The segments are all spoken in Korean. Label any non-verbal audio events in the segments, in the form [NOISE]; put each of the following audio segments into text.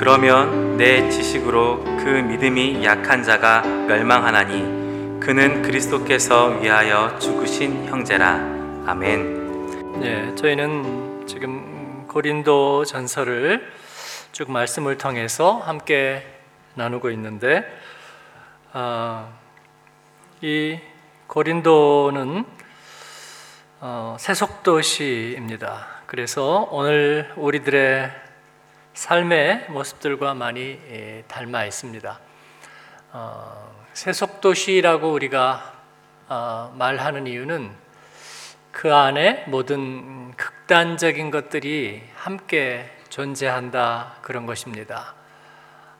그러면 내 지식으로 그 믿음이 약한 자가 멸망하나니 그는 그리스도께서 위하여 죽으신 형제라. 아멘. 네, 저희는 지금 고린도 전설을 쭉 말씀을 통해서 함께 나누고 있는데 어, 이 고린도는 어, 세속도시입니다. 그래서 오늘 우리들의 삶의 모습들과 많이 예, 닮아 있습니다. 어, 세속도시라고 우리가 어, 말하는 이유는 그 안에 모든 극단적인 것들이 함께 존재한다 그런 것입니다.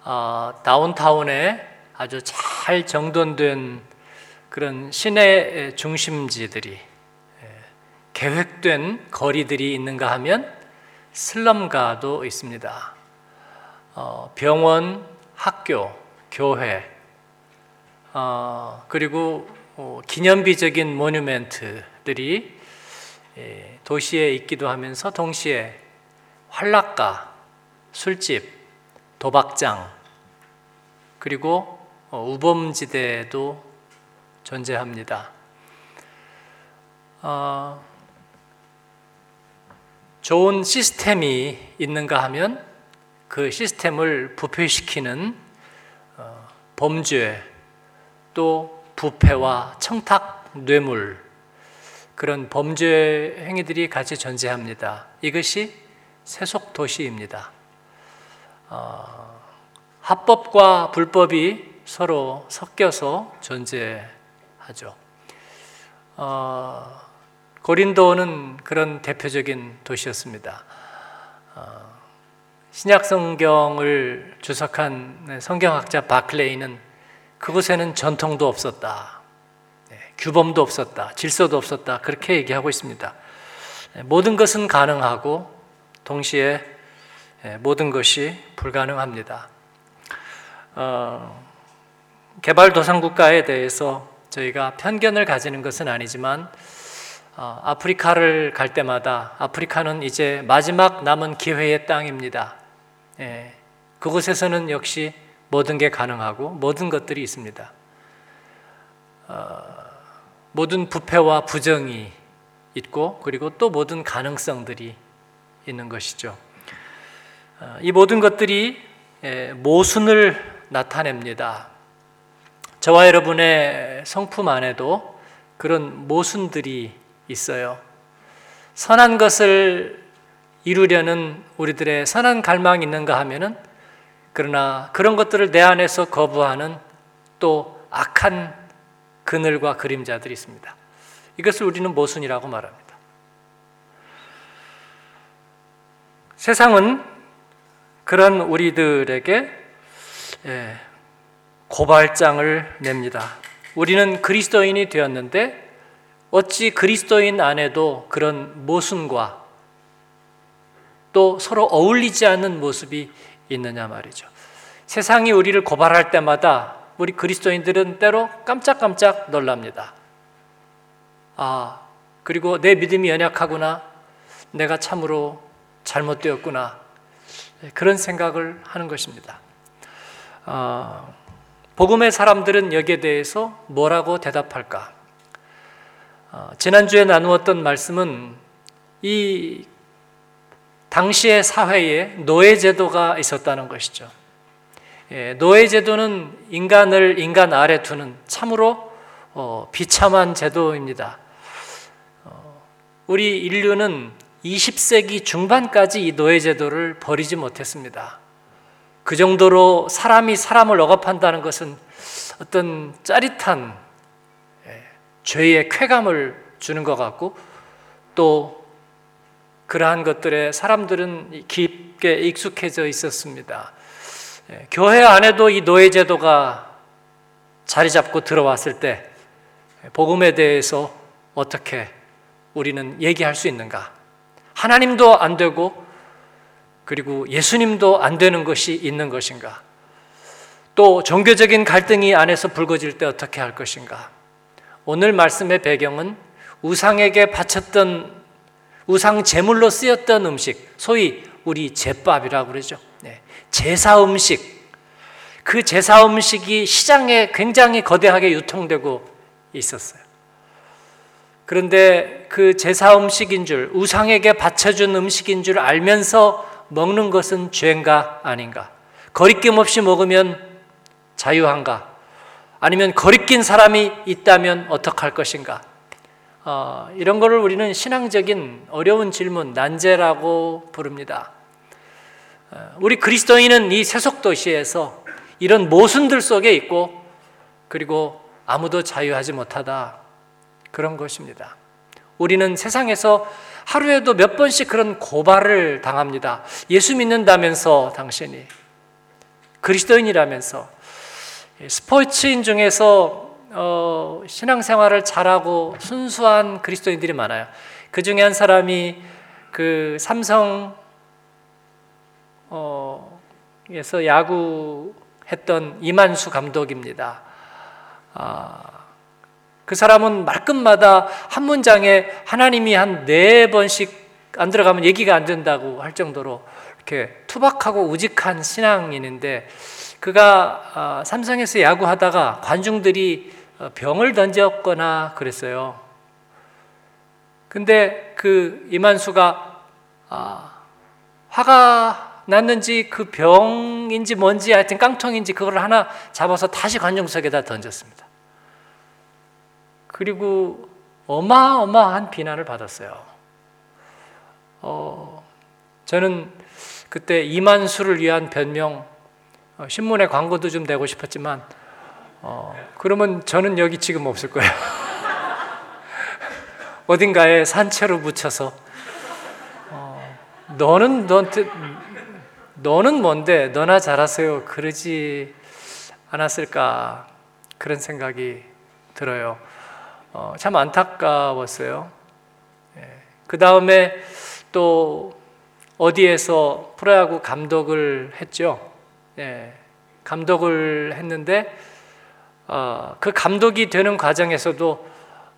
어, 다운타운에 아주 잘 정돈된 그런 시내 중심지들이 예, 계획된 거리들이 있는가 하면 슬럼가도 있습니다. 어, 병원, 학교, 교회, 어, 그리고 어, 기념비적인 모뉴멘트들이 예, 도시에 있기도 하면서 동시에 활락가, 술집, 도박장, 그리고 어, 우범지대도 존재합니다. 어, 좋은 시스템이 있는가 하면 그 시스템을 부패시키는 어, 범죄 또 부패와 청탁 뇌물 그런 범죄 행위들이 같이 존재합니다. 이것이 세속 도시입니다. 어, 합법과 불법이 서로 섞여서 존재하죠. 어, 고린도는 그런 대표적인 도시였습니다. 어, 신약 성경을 주석한 성경학자 바클레이는 그곳에는 전통도 없었다. 네, 규범도 없었다. 질서도 없었다. 그렇게 얘기하고 있습니다. 네, 모든 것은 가능하고 동시에 네, 모든 것이 불가능합니다. 어, 개발도상국가에 대해서 저희가 편견을 가지는 것은 아니지만 어, 아프리카를 갈 때마다 아프리카는 이제 마지막 남은 기회의 땅입니다. 예, 그곳에서는 역시 모든 게 가능하고 모든 것들이 있습니다. 어, 모든 부패와 부정이 있고 그리고 또 모든 가능성들이 있는 것이죠. 어, 이 모든 것들이 예, 모순을 나타냅니다. 저와 여러분의 성품 안에도 그런 모순들이 있어요. 선한 것을 이루려는 우리들의 선한 갈망이 있는가 하면은 그러나 그런 것들을 내 안에서 거부하는 또 악한 그늘과 그림자들이 있습니다. 이것을 우리는 모순이라고 말합니다. 세상은 그런 우리들에게 예, 고발장을 냅니다. 우리는 그리스도인이 되었는데 어찌 그리스도인 안에도 그런 모순과 또 서로 어울리지 않는 모습이 있느냐 말이죠. 세상이 우리를 고발할 때마다 우리 그리스도인들은 때로 깜짝깜짝 놀랍니다. 아, 그리고 내 믿음이 연약하구나. 내가 참으로 잘못되었구나. 그런 생각을 하는 것입니다. 어, 복음의 사람들은 여기에 대해서 뭐라고 대답할까? 어, 지난주에 나누었던 말씀은 이 당시의 사회에 노예제도가 있었다는 것이죠. 예, 노예제도는 인간을 인간 아래 두는 참으로 어, 비참한 제도입니다. 어, 우리 인류는 20세기 중반까지 이 노예제도를 버리지 못했습니다. 그 정도로 사람이 사람을 억압한다는 것은 어떤 짜릿한 죄의 쾌감을 주는 것 같고 또 그러한 것들에 사람들은 깊게 익숙해져 있었습니다. 예, 교회 안에도 이 노예 제도가 자리 잡고 들어왔을 때 복음에 대해서 어떻게 우리는 얘기할 수 있는가? 하나님도 안 되고 그리고 예수님도 안 되는 것이 있는 것인가? 또 종교적인 갈등이 안에서 불거질 때 어떻게 할 것인가? 오늘 말씀의 배경은 우상에게 바쳤던 우상 제물로 쓰였던 음식, 소위 우리 제밥이라고 그러죠. 네. 제사 음식. 그 제사 음식이 시장에 굉장히 거대하게 유통되고 있었어요. 그런데 그 제사 음식인 줄, 우상에게 바쳐준 음식인 줄 알면서 먹는 것은 죄인가 아닌가? 거리낌 없이 먹으면 자유한가? 아니면 거리낀 사람이 있다면 어떡할 것인가? 어, 이런 것을 우리는 신앙적인 어려운 질문, 난제라고 부릅니다. 어, 우리 그리스도인은 이 세속 도시에서 이런 모순들 속에 있고 그리고 아무도 자유하지 못하다. 그런 것입니다. 우리는 세상에서 하루에도 몇 번씩 그런 고발을 당합니다. 예수 믿는다면서 당신이 그리스도인이라면서 스포츠인 중에서 어, 신앙생활을 잘하고 순수한 그리스도인들이 많아요. 그 중에 한 사람이 그 삼성 어, 에서 야구 했던 이만수 감독입니다. 아, 그 사람은 말끝마다 한 문장에 하나님이 한 네 번씩 안 들어가면 얘기가 안 된다고 할 정도로 이렇게 투박하고 우직한 신앙인인데 그가 아, 삼성에서 야구하다가 관중들이 어, 병을 던졌거나 그랬어요. 근데 그 이만수가 아, 화가 났는지 그 병인지 뭔지 하여튼 깡통인지 그걸 하나 잡아서 다시 관중석에다 던졌습니다. 그리고 어마어마한 비난을 받았어요. 어, 저는 그때 이만수를 위한 변명 어, 신문에 광고도 좀 내고 싶었지만 어, 그러면 저는 여기 지금 없을 거예요. [LAUGHS] 어딘가에 산채로 묻혀서 어, 너는 너한테 너는 뭔데 너나 잘하세요 그러지 않았을까 그런 생각이 들어요. 어, 참 안타까웠어요. 예. 그 다음에 또 어디에서 프로야구 감독을 했죠. 예, 감독을 했는데 어, 그 감독이 되는 과정에서도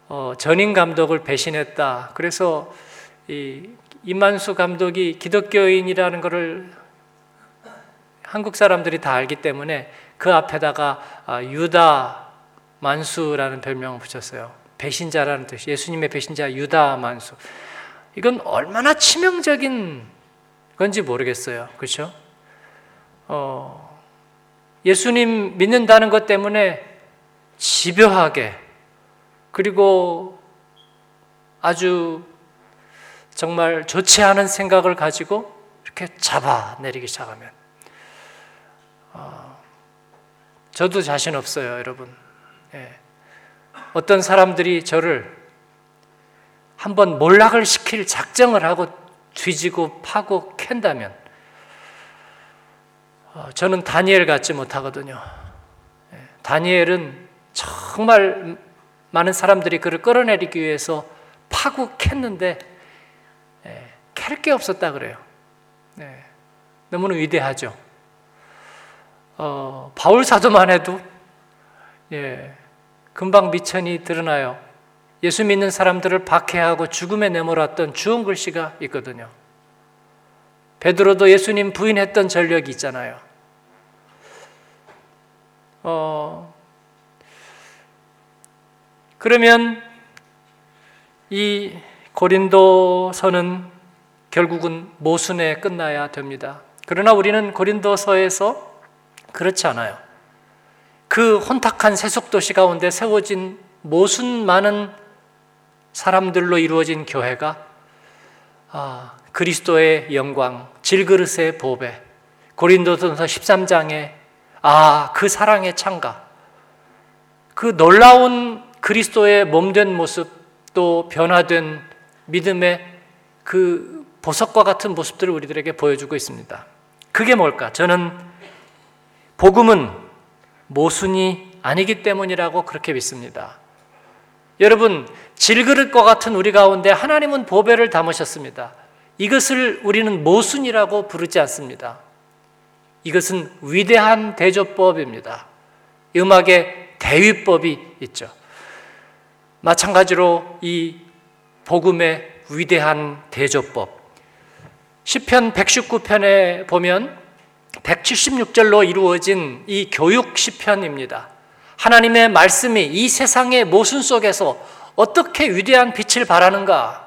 어, 전임 감독을 배신했다. 그래서 이 이만수 감독이 기독교인이라는 것을 한국 사람들이 다 알기 때문에 그 앞에다가 아, 유다 만수라는 별명을 붙였어요. 배신자라는 뜻. 예수님의 배신자 유다 만수. 이건 얼마나 치명적인 건지 모르겠어요. 그렇죠? 어, 예수님 믿는다는 것 때문에 집요하게 그리고 아주 정말 좋지 않은 생각을 가지고 이렇게 잡아내리기 시작하면 어, 저도 자신 없어요, 여러분. 예. 어떤 사람들이 저를 한번 몰락을 시킬 작정을 하고 뒤지고 파고 캔다면 어, 저는 다니엘 같지 못하거든요. 예, 다니엘은 정말 많은 사람들이 그를 끌어내리기 위해서 파고 캤는데 예, 캘게 없었다 그래요. 네, 너무나 위대하죠. 어, 바울 사도만 해도 예, 금방 미천이 드러나요. 예수 믿는 사람들을 박해하고 죽음에 내몰았던 주홍 글씨가 있거든요. 베드로도 예수님 부인했던 전력이 있잖아요. 어, 그러면 이 고린도서는 결국은 모순에 끝나야 됩니다. 그러나 우리는 고린도서에서 그렇지 않아요. 그 혼탁한 세속도시 가운데 세워진 모순 많은 사람들로 이루어진 교회가 아, 그리스도의 영광, 질그릇의 보배, 고린도전서 13장에 아, 그 사랑의 창가, 그 놀라운 그리스도의 몸된 모습, 또 변화된 믿음의 그 보석과 같은 모습들을 우리들에게 보여주고 있습니다. 그게 뭘까? 저는 복음은 모순이 아니기 때문이라고 그렇게 믿습니다. 여러분, 질그릇과 같은 우리 가운데 하나님은 보배를 담으셨습니다. 이것을 우리는 모순이라고 부르지 않습니다. 이것은 위대한 대조법입니다. 음악의 대위법이 있죠. 마찬가지로 이 복음의 위대한 대조법. 시편 119편에 보면 176절로 이루어진 이 교육 시편입니다. 하나님의 말씀이 이 세상의 모순 속에서 어떻게 위대한 빛을 발하는가?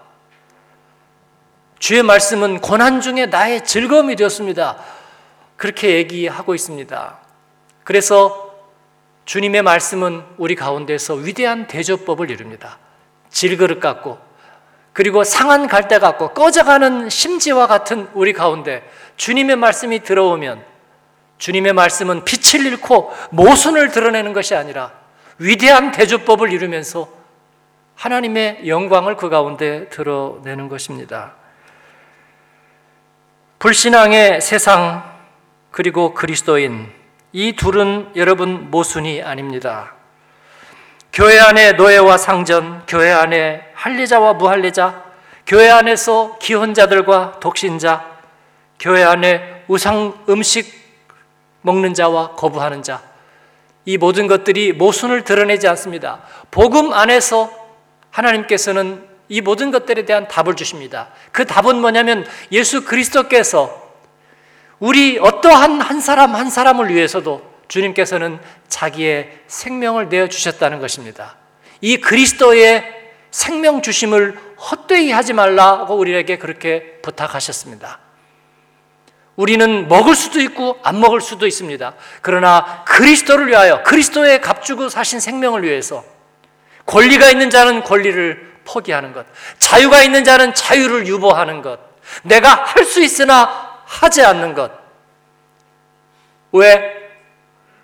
주의 말씀은 고난 중에 나의 즐거움이 되었습니다. 그렇게 얘기하고 있습니다. 그래서 주님의 말씀은 우리 가운데서 위대한 대조법을 이룹니다. 질그릇 같고 그리고 상한 갈대 같고 꺼져가는 심지와 같은 우리 가운데 주님의 말씀이 들어오면 주님의 말씀은 빛을 잃고 모순을 드러내는 것이 아니라 위대한 대조법을 이루면서 하나님의 영광을 그 가운데 드러내는 것입니다. 불신앙의 세상 그리고 그리스도인 이 둘은 여러분 모순이 아닙니다. 교회 안에 노예와 상전, 교회 안에 할례자와 무할례자, 교회 안에서 기혼자들과 독신자, 교회 안에 우상 음식 먹는 자와 거부하는 자, 이 모든 것들이 모순을 드러내지 않습니다. 복음 안에서 하나님께서는 이 모든 것들에 대한 답을 주십니다. 그 답은 뭐냐면 예수 그리스도께서 우리 어떠한 한 사람 한 사람을 위해서도 주님께서는 자기의 생명을 내어 주셨다는 것입니다. 이 그리스도의 생명 주심을 헛되이 하지 말라고 우리에게 그렇게 부탁하셨습니다. 우리는 먹을 수도 있고 안 먹을 수도 있습니다. 그러나 그리스도를 위하여 그리스도의 값주고 사신 생명을 위해서 권리가 있는 자는 권리를 포기하는 것, 자유가 있는 자는 자유를 유보하는 것, 내가 할 수 있으나 하지 않는 것. 왜?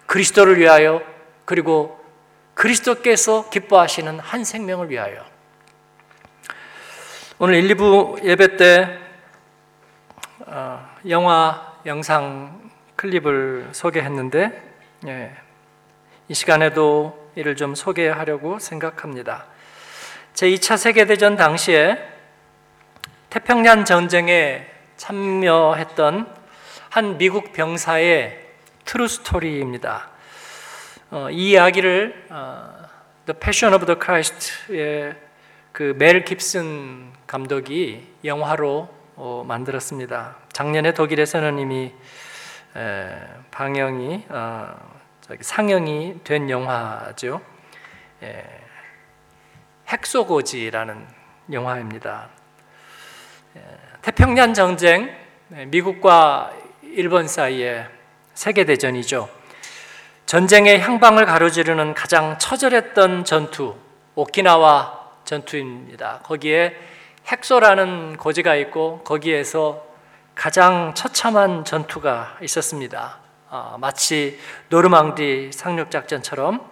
그리스도를 위하여 그리고 그리스도께서 기뻐하시는 한 생명을 위하여. 오늘 1, 2부 예배 때 어, 영화 영상 클립을 소개했는데 예, 이 시간에도 이를 좀 소개하려고 생각합니다. 제2차 세계대전 당시에 태평양 전쟁에 참여했던 한 미국 병사의 true story입니다. 어, 이 이야기를 어, The Passion of the Christ의 그멜 깁슨 감독이 영화로 어, 만들었습니다. 작년에 독일에서는 이미 에, 방영이 어, 상영이 된 영화죠. 에, 핵소고지라는 영화입니다. 에, 태평양 전쟁, 미국과 일본 사이에 세계대전이죠. 전쟁의 향방을 가로지르는 가장 처절했던 전투, 오키나와 전투입니다. 거기에 핵소라는 고지가 있고 거기에서 가장 처참한 전투가 있었습니다. 어, 마치 노르망디 상륙작전처럼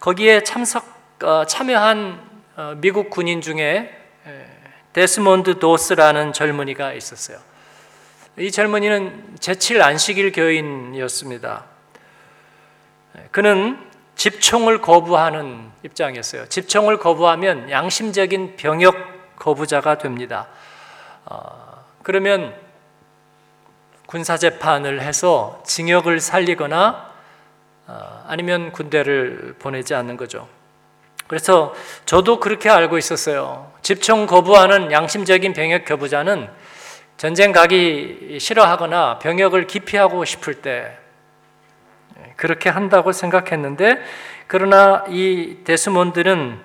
거기에 참석 어, 참여한 어, 미국 군인 중에 데스몬드 도스라는 젊은이가 있었어요. 이 젊은이는 제칠 안식일 교인이었습니다. 그는 집총을 거부하는 입장이었어요. 집총을 거부하면 양심적인 병역 거부자가 됩니다. 어, 그러면 군사재판을 해서 징역을 살리거나 어, 아니면 군대를 보내지 않는 거죠. 그래서 저도 그렇게 알고 있었어요. 집총 거부하는 양심적인 병역 거부자는 전쟁 가기 싫어하거나 병역을 기피하고 싶을 때 그렇게 한다고 생각했는데 그러나 이 데스몬드는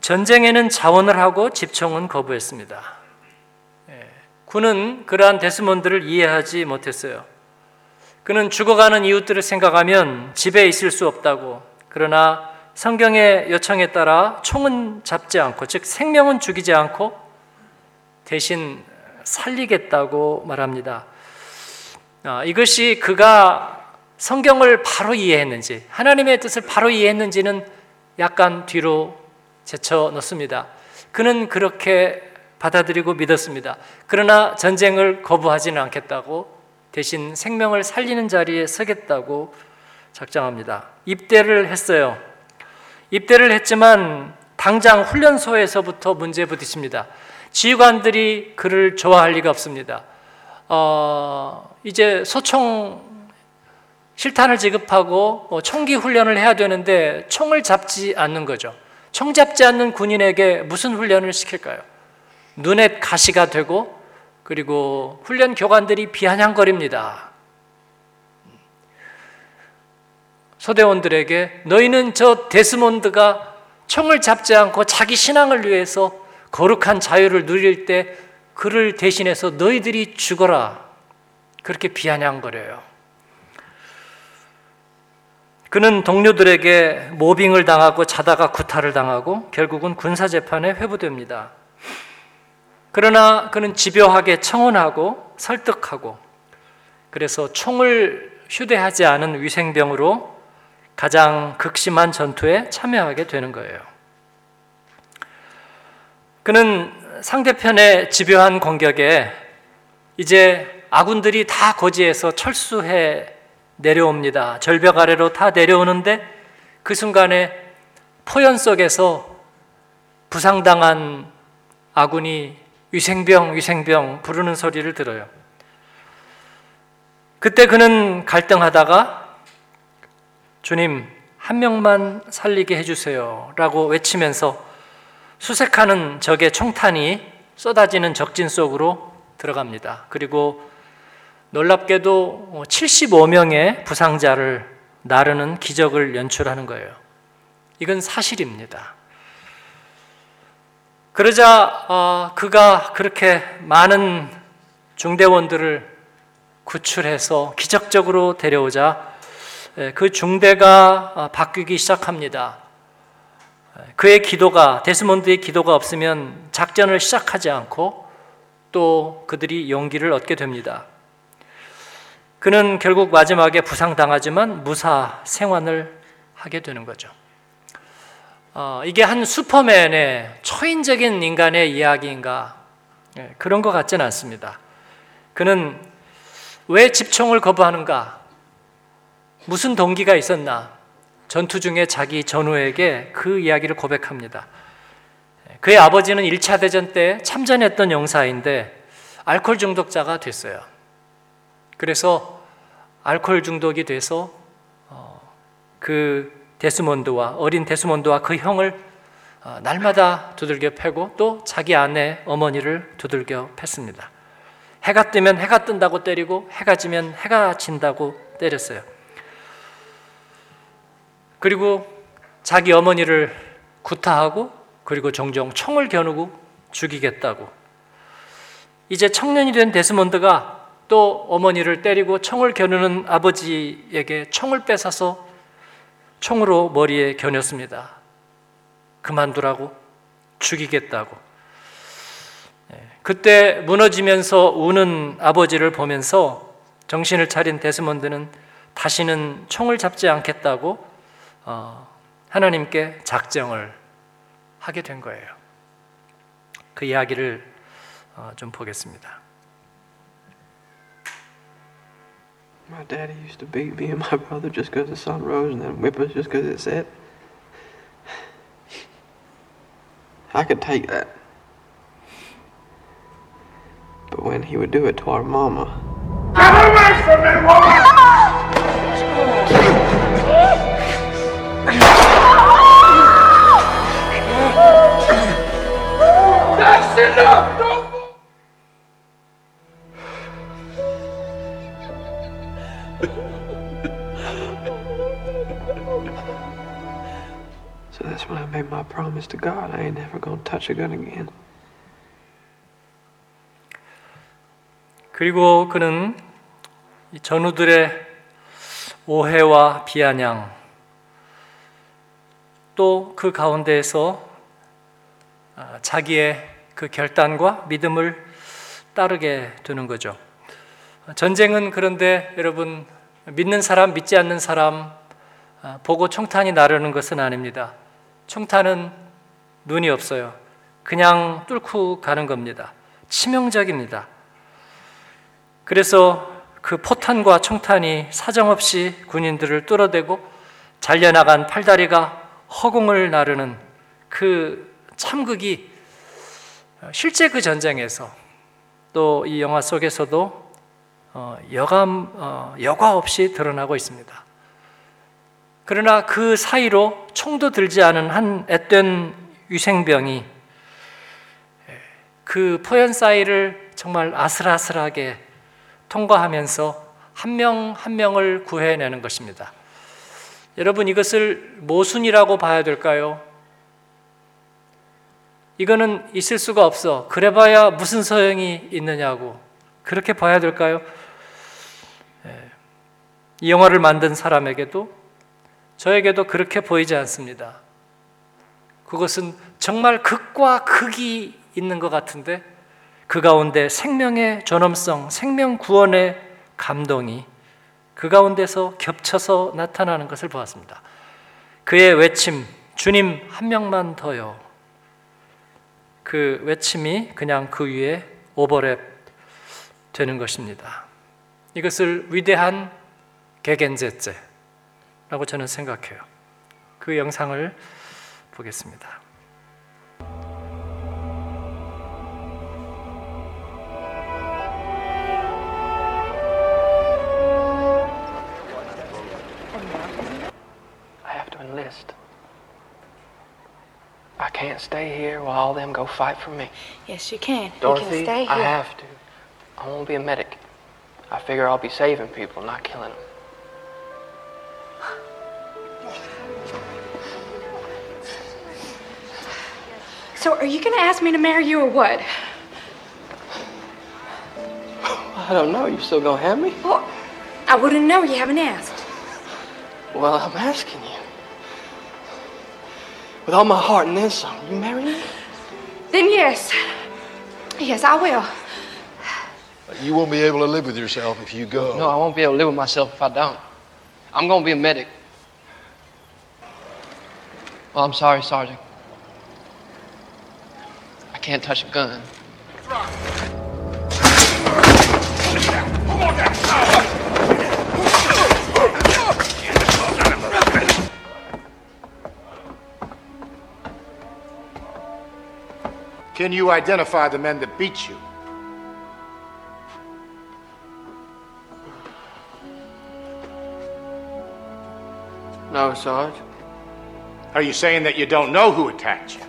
전쟁에는 자원을 하고 집총은 거부했습니다. 예, 군은 그러한 데스몬드를 이해하지 못했어요. 그는 죽어가는 이웃들을 생각하면 집에 있을 수 없다고 그러나 성경의 요청에 따라 총은 잡지 않고 즉 생명은 죽이지 않고 대신 살리겠다고 말합니다. 아, 이것이 그가 성경을 바로 이해했는지, 하나님의 뜻을 바로 이해했는지는 약간 뒤로 제쳐 놓습니다. 그는 그렇게 받아들이고 믿었습니다. 그러나 전쟁을 거부하지는 않겠다고 대신 생명을 살리는 자리에 서겠다고 작정합니다. 입대를 했어요. 입대를 했지만 당장 훈련소에서부터 문제 부딪힙니다. 지휘관들이 그를 좋아할 리가 없습니다. 어, 이제 소총 실탄을 지급하고 뭐 총기 훈련을 해야 되는데 총을 잡지 않는 거죠. 총 잡지 않는 군인에게 무슨 훈련을 시킬까요? 눈에 가시가 되고 그리고 훈련 교관들이 비아냥거립니다. 소대원들에게 너희는 저 데스몬드가 총을 잡지 않고 자기 신앙을 위해서 거룩한 자유를 누릴 때 그를 대신해서 너희들이 죽어라. 그렇게 비아냥거려요. 그는 동료들에게 모빙을 당하고 자다가 구타를 당하고 결국은 군사재판에 회부됩니다. 그러나 그는 집요하게 청원하고 설득하고 그래서 총을 휴대하지 않은 위생병으로 가장 극심한 전투에 참여하게 되는 거예요. 그는 상대편의 집요한 공격에 이제 아군들이 다 거지에서 철수해 내려옵니다. 절벽 아래로 다 내려오는데 그 순간에 포연 속에서 부상당한 아군이 위생병, 위생병 부르는 소리를 들어요. 그때 그는 갈등하다가 주님, 한 명만 살리게 해주세요. 라고 외치면서 수색하는 적의 총탄이 쏟아지는 적진 속으로 들어갑니다. 그리고 놀랍게도 75명의 부상자를 나르는 기적을 연출하는 거예요. 이건 사실입니다. 그러자 어, 그가 그렇게 많은 중대원들을 구출해서 기적적으로 데려오자 예, 그 중대가 어, 바뀌기 시작합니다. 그의 기도가 데스몬드의 기도가 없으면 작전을 시작하지 않고 또 그들이 용기를 얻게 됩니다. 그는 결국 마지막에 부상당하지만 무사 생환을 하게 되는 거죠. 어, 이게 한 슈퍼맨의 초인적인 인간의 이야기인가 예, 그런 것 같지는 않습니다. 그는 왜 집총을 거부하는가? 무슨 동기가 있었나? 전투 중에 자기 전우에게 그 이야기를 고백합니다. 예, 그의 아버지는 1차 대전 때 참전했던 용사인데 알코올 중독자가 됐어요. 그래서 알코올 중독이 돼서 어, 그 데스몬드와 어린 데스몬드와 그 형을 어, 날마다 두들겨 패고 또 자기 아내 어머니를 두들겨 팼습니다. 해가 뜨면 해가 뜬다고 때리고 해가 지면 해가 진다고 때렸어요. 그리고 자기 어머니를 구타하고 그리고 종종 총을 겨누고 죽이겠다고. 이제 청년이 된 데스몬드가 또 어머니를 때리고 총을 겨누는 아버지에게 총을 뺏어서 총으로 머리에 겨눴습니다. 그만두라고 죽이겠다고. 예, 그때 무너지면서 우는 아버지를 보면서 정신을 차린 데스몬드는 다시는 총을 잡지 않겠다고 어, 하나님께 작정을 하게 된 거예요. 그 이야기를 어, 좀 보겠습니다. My daddy used to beat me and my brother just because the sun rose and then whip us just because it set. I could take that. But when he would do it to our mama, Get away from me, woman! More! so that's when I made my promise to God I ain't never gonna touch a gun again. 그리고 그는 이 전우들의 오해와 비아냥 또 그 가운데에서 아, 자기의 그 결단과 믿음을 따르게 되는 거죠. 전쟁은 그런데 여러분 믿는 사람 믿지 않는 사람 아, 보고 총탄이 나르는 것은 아닙니다. 총탄은 눈이 없어요. 그냥 뚫고 가는 겁니다. 치명적입니다. 그래서 그 포탄과 총탄이 사정없이 군인들을 뚫어대고 잘려나간 팔다리가 허공을 나르는 그 참극이 실제 그 전쟁에서 또 이 영화 속에서도 어, 여감 어, 여과 없이 드러나고 있습니다. 그러나 그 사이로 총도 들지 않은 한 앳된 위생병이 그 포연 사이를 정말 아슬아슬하게 통과하면서 한 명한 명을 구해내는 것입니다. 여러분 이것을 모순이라고 봐야 될까요? 이거는 있을 수가 없어. 그래봐야 무슨 소용이 있느냐고 그렇게 봐야 될까요? 예. 이 영화를 만든 사람에게도 저에게도 그렇게 보이지 않습니다. 그것은 정말 극과 극이 있는 것 같은데 그 가운데 생명의 존엄성, 생명 구원의 감동이 그 가운데서 겹쳐서 나타나는 것을 보았습니다. 그의 외침, 주님 한 명만 더요. 그 외침이 그냥 그 위에 오버랩 되는 것입니다. 이것을 위대한 개겐제제라고 저는 생각해요. 그 영상을 보겠습니다. Stay here while all them go fight for me. Yes, you can. Dorothy, you can stay here. I have to. I want to be a medic. I figure I'll be saving people, not killing them. So, are you going to ask me to marry you or what? I don't know. You still gonna have me? Well, I wouldn't know. You haven't asked. Well, I'm asking you. With all my heart and then some, you marry me? Then yes. Yes, I will. You won't be able to live with yourself if you go. No, I won't be able to live with myself if I don't. I'm gonna be a medic. Well, I'm sorry, Sergeant. I can't touch a gun. Can you identify the men that beat you? No, Sarge. Are you saying that you don't know who attacked you?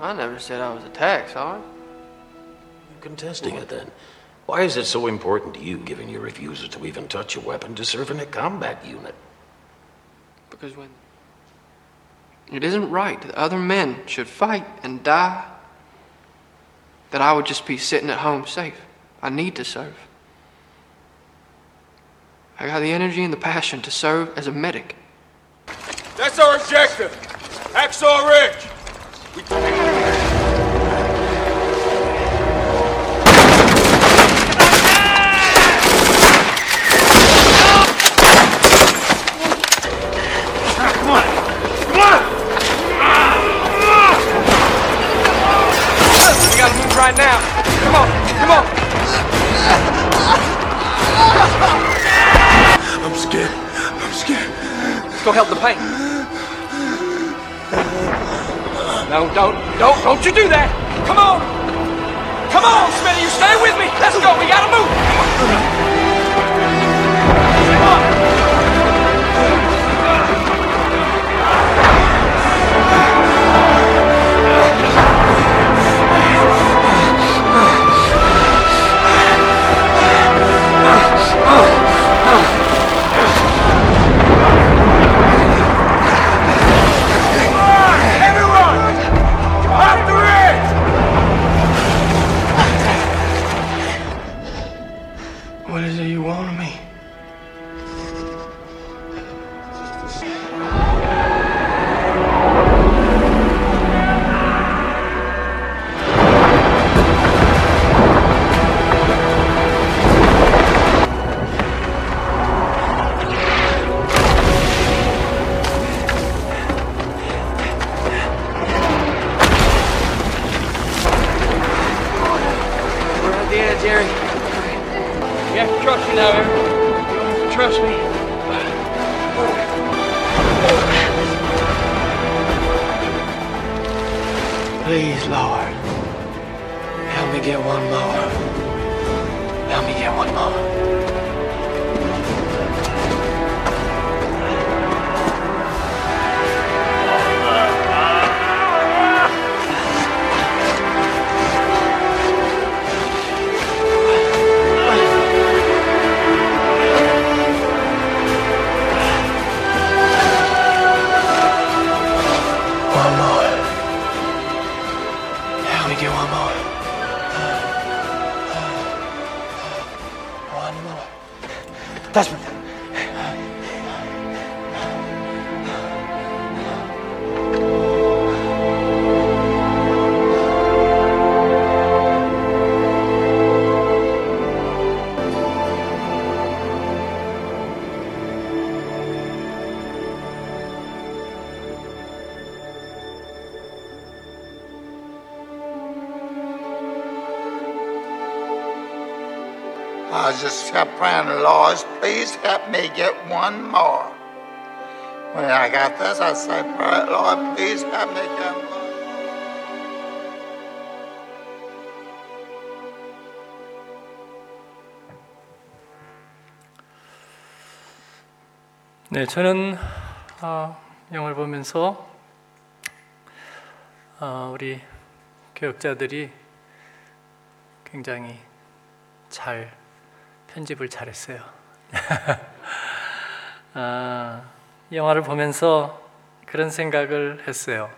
I never said I was attacked, Sarge. Contesting it then. Why is it so important to you, given your refusal to even touch a weapon to serve in a combat unit? Because when it isn't right that other men should fight and die, that I would just be sitting at home safe. I need to serve. I got the energy and the passion to serve as a medic. That's our objective. Hacksaw Ridge. We you do that. What is it you want of me? 네, 저는 어, 영화를 보면서 어, 우리 교역자들이 굉장히 잘 편집을 잘했어요. [LAUGHS] 아, 영화를 보면서 그런 생각을 했어요.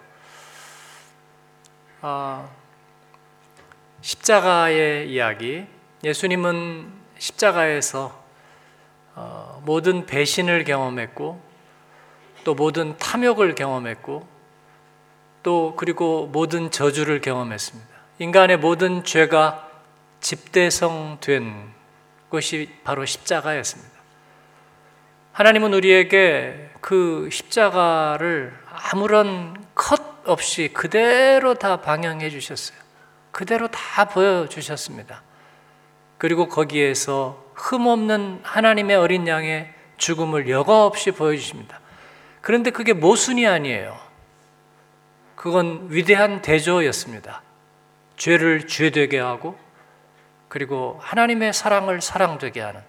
아, 십자가의 이야기. 예수님은 십자가에서 어, 모든 배신을 경험했고 또 모든 탐욕을 경험했고 또 그리고 모든 저주를 경험했습니다. 인간의 모든 죄가 집대성된 것이 바로 십자가였습니다. 하나님은 우리에게 그 십자가를 아무런 컷 없이 그대로 다 방영해 주셨어요. 그대로 다 보여주셨습니다. 그리고 거기에서 흠없는 하나님의 어린 양의 죽음을 여과 없이 보여주십니다. 그런데 그게 모순이 아니에요. 그건 위대한 대조였습니다. 죄를 죄되게 하고 그리고 하나님의 사랑을 사랑되게 하는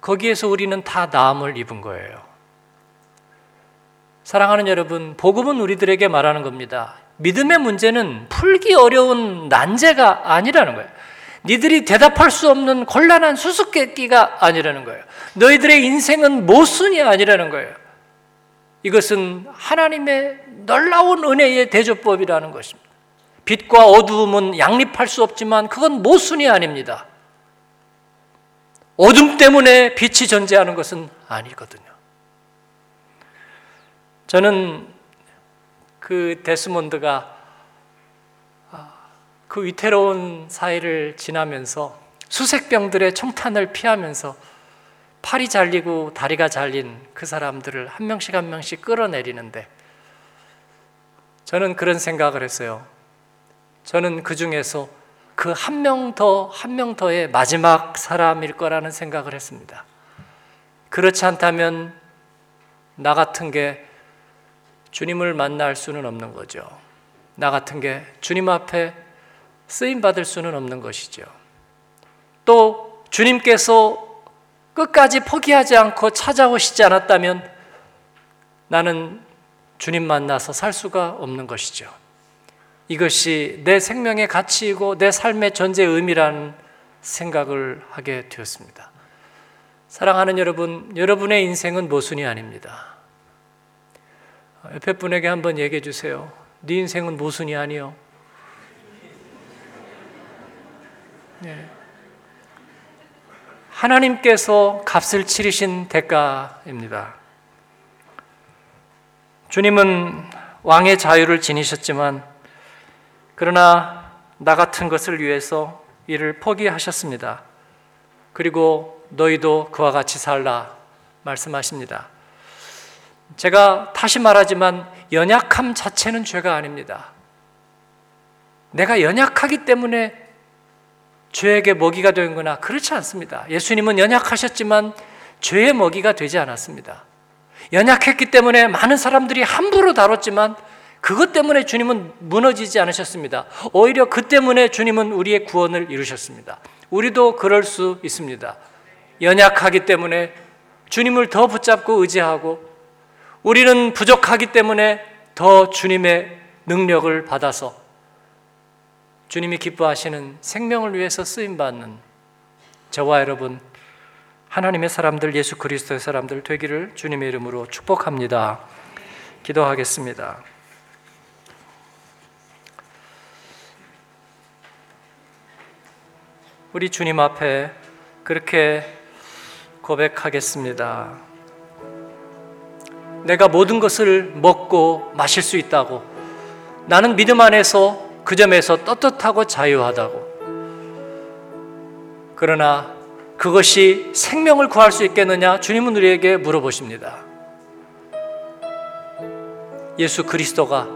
거기에서 우리는 다 나음을 입은 거예요. 사랑하는 여러분, 복음은 우리들에게 말하는 겁니다. 믿음의 문제는 풀기 어려운 난제가 아니라는 거예요. 니들이 대답할 수 없는 곤란한 수수께끼가 아니라는 거예요. 너희들의 인생은 모순이 아니라는 거예요. 이것은 하나님의 놀라운 은혜의 대조법이라는 것입니다. 빛과 어두움은 양립할 수 없지만 그건 모순이 아닙니다. 어둠 때문에 빛이 존재하는 것은 아니거든요. 저는 그 데스몬드가 그 위태로운 사이를 지나면서 수색병들의 총탄을 피하면서 팔이 잘리고 다리가 잘린 그 사람들을 한 명씩 한 명씩 끌어내리는데 저는 그런 생각을 했어요. 저는 그 중에서 그 한 명 더, 한 명 더의 마지막 사람일 거라는 생각을 했습니다. 그렇지 않다면 나 같은 게 주님을 만날 수는 없는 거죠. 나 같은 게 주님 앞에 쓰임 받을 수는 없는 것이죠. 또 주님께서 끝까지 포기하지 않고 찾아오시지 않았다면 나는 주님 만나서 살 수가 없는 것이죠. 이것이 내 생명의 가치이고 내 삶의 존재의 의미라는 생각을 하게 되었습니다. 사랑하는 여러분, 여러분의 인생은 모순이 아닙니다. 옆에 분에게 한번 얘기해 주세요. 네 인생은 모순이 아니요. 네. 하나님께서 값을 치르신 대가입니다. 주님은 왕의 자유를 지니셨지만 그러나 나 같은 것을 위해서 이를 포기하셨습니다. 그리고 너희도 그와 같이 살라 말씀하십니다. 제가 다시 말하지만 연약함 자체는 죄가 아닙니다. 내가 연약하기 때문에 죄에게 먹이가 된 거나 그렇지 않습니다. 예수님은 연약하셨지만 죄의 먹이가 되지 않았습니다. 연약했기 때문에 많은 사람들이 함부로 다뤘지만 그것 때문에 주님은 무너지지 않으셨습니다. 오히려 그 때문에 주님은 우리의 구원을 이루셨습니다. 우리도 그럴 수 있습니다. 연약하기 때문에 주님을 더 붙잡고 의지하고 우리는 부족하기 때문에 더 주님의 능력을 받아서 주님이 기뻐하시는 생명을 위해서 쓰임 받는 저와 여러분 하나님의 사람들 예수 그리스도의 사람들 되기를 주님의 이름으로 축복합니다. 기도하겠습니다. 우리 주님 앞에 그렇게 고백하겠습니다. 내가 모든 것을 먹고 마실 수 있다고 나는 믿음 안에서 그 점에서 떳떳하고 자유하다고 그러나 그것이 생명을 구할 수 있겠느냐 주님은 우리에게 물어보십니다. 예수 그리스도가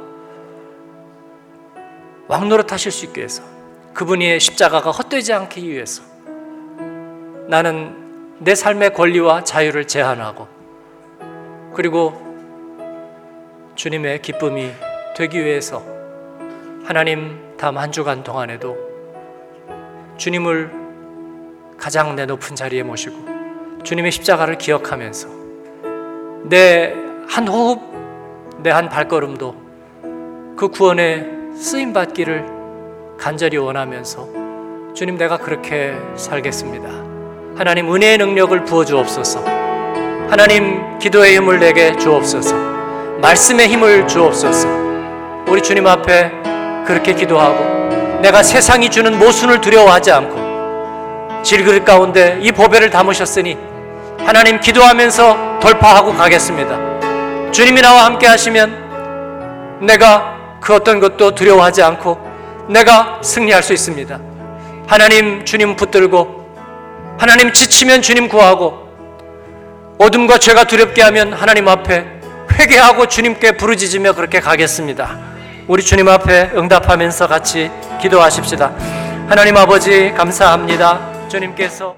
왕노릇 하실 수 있기 위해서 그분의 십자가가 헛되지 않기 위해서 나는 내 삶의 권리와 자유를 제한하고 그리고 주님의 기쁨이 되기 위해서 하나님 다음 한 주간 동안에도 주님을 가장 내 높은 자리에 모시고 주님의 십자가를 기억하면서 내 한 호흡, 내 한 발걸음도 그 구원에 쓰임 받기를 간절히 원하면서 주님 내가 그렇게 살겠습니다. 하나님 은혜의 능력을 부어 주옵소서. 하나님 기도의 힘을 내게 주옵소서. 말씀의 힘을 주옵소서. 우리 주님 앞에 그렇게 기도하고 내가 세상이 주는 모순을 두려워하지 않고 질그릇 가운데 이 보배를 담으셨으니 하나님 기도하면서 돌파하고 가겠습니다. 주님이 나와 함께 하시면 내가 그 어떤 것도 두려워하지 않고 내가 승리할 수 있습니다. 하나님 주님 붙들고 하나님 지치면 주님 구하고 어둠과 죄가 두렵게 하면 하나님 앞에 회개하고 주님께 부르짖으며 그렇게 가겠습니다. 우리 주님 앞에 응답하면서 같이 기도하십시다. 하나님 아버지 감사합니다. 주님께서